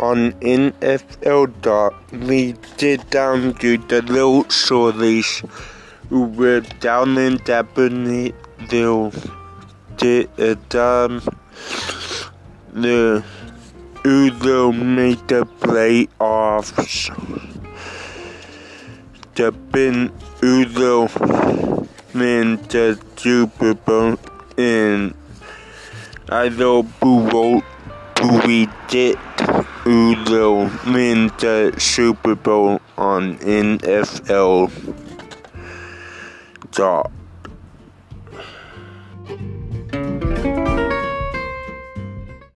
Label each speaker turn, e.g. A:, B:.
A: on NFL dot we did down to the little shorties who were down in Daphnesville did uh, down the Uzo made the playoffs. The Ben Uzo win the Super Bowl and I know who wrote who we did Udo win the Super Bowl on NFL. Dot.